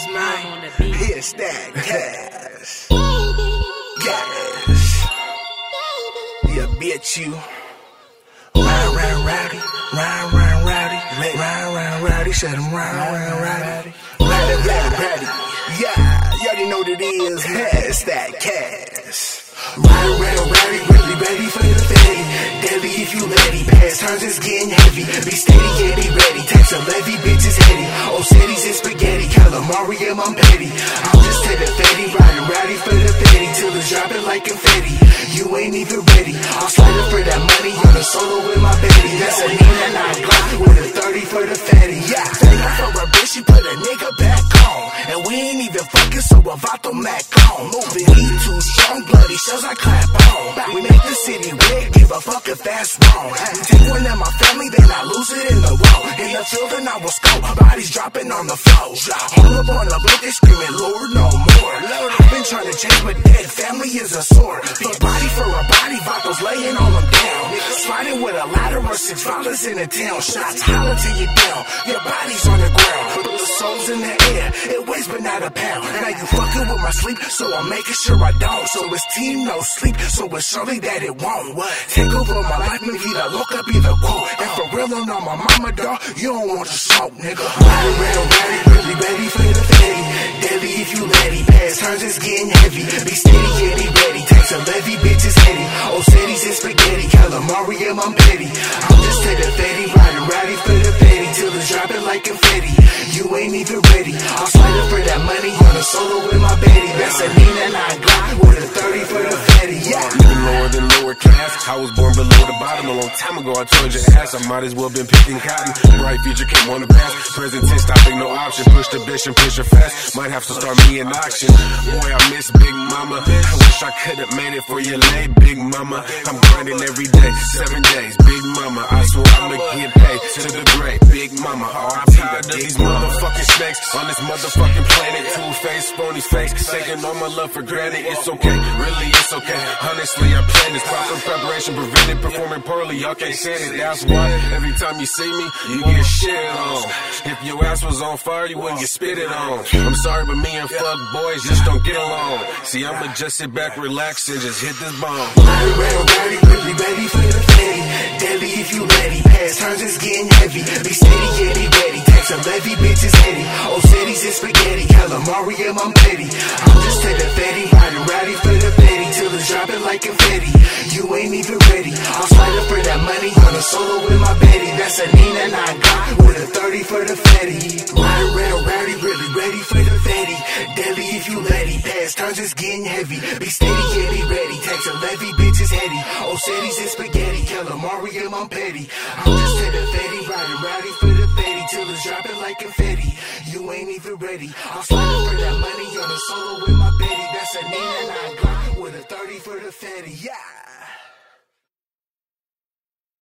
is, man. It's that gas. Gas. Yeah, bitch, you. Round, round, rowdy. Round, round, rowdy. Round, round, rowdy. Said I'm round, round, rowdy. Rowdy, rowdy, rowdy. Yeah, you already know what it is. It's that gas. Round, round, rowdy. Really ready for the fatty. Deadly if you ready. Past turns is getting heavy. Be steady, yeah, be ready. Tax a levy, bitches heady. Oh, cities and spaghetti. Yeah, I'm petty. I'm just to the fatty. Riding rowdy for the fatty. Till it's dropping like confetti. You ain't even ready. I'm sliding for that money. On a solo with my baby. That's a Nina 9 Glock with a 30 for the fatty. Yeah. Thank her for a bitch. She put a nigga back on. And we ain't even fucking, so I Avato Mac on. Moving, shells I clap on. We make the city red. Give a fuck if that's wrong. Take one of my family, then I lose it in the wall. In the and I will scope. Bodies dropping on the floor. Hold up on the block, they screaming, Lord, no more. Trying to change, but dead family is a sore. Big body for a body, Vatos laying all them down. Sliding with a ladder or six dollars in the town. Shots holler till you down. Your body's on the ground. But the soul's in the air. It weighs but not a pound. Now you fucking with my sleep, so I'm making sure I don't. So it's team no sleep, so it's surely that it won't. What? Take over my life, me vida loca be the quote. And for real, on my mama, dog, you don't want to smoke, nigga. Riding real ready, really ready for the if you ready. Past turns is getting heavy. Be steady, yeah, be ready. Tax a levy, bitches heady. Oh, cities and spaghetti. Calamari, yeah, I'm petty. I'm just to the fatty, riding rowdy for the fatty. Till it's dropping like confetti. You ain't even ready. I'm sliding for that money on a solo with my baby. That's a Nina 9 Glock with a 30 for the fatty. Yeah. I was born below the bottom a long time ago. I told your ass I might as well been picking cotton. Bright future came on the pass. Present tense stopping no option. Push the bitch and push her fast. Might have to start me an auction. Boy, I miss Big Mama. I wish I could have made it for your late Big Mama. I'm grinding every day, seven days. Big Mama, I swear I'ma get paid to the grave. Big Mama, R.I.P. to these motherfucking snakes on this motherfucking planet. Two face, phony face, taking all my love for granted. It's okay, really, it's. Honestly, I planned this proper preparation, prevented performing poorly. Y'all can't stand it. That's why every time you see me, you get shit on. If your ass was on fire, you wouldn't get spit it on. I'm sorry, but me and fuck boys just don't get along. See, I'ma just sit back, relax, and just hit this bomb. Real ready, really ready for the fatty. Deadly if you ready. Past turns is getting heavy. Be steady, yeah, be ready. Tax a levy, bitches heady. Oh, cities and spaghetti. Calamari, yeah, I'm petty. I'm just to the fatty. Riding rowdy for the fatty. Till it's dropping like confetti. You ain't even ready. I'm sliding for that money on a solo with my Betty. That's a Nina 9 Glock with a 30 for the fatty. Riding real rowdy, really ready for the fatty. Deadly if you ready. Past turns is getting heavy. Be steady, yeah, a levy, bitches heady. Oh, cities and spaghetti. Calamari, yeah, I'm petty. I'm just to the fatty. Riding rowdy for the fatty. Till it's dropping like confetti. You ain't even ready. I'm sliding for that money on a solo with my Betty. That's a Nina 9 Glock with a 30 for the fatty. Yeah.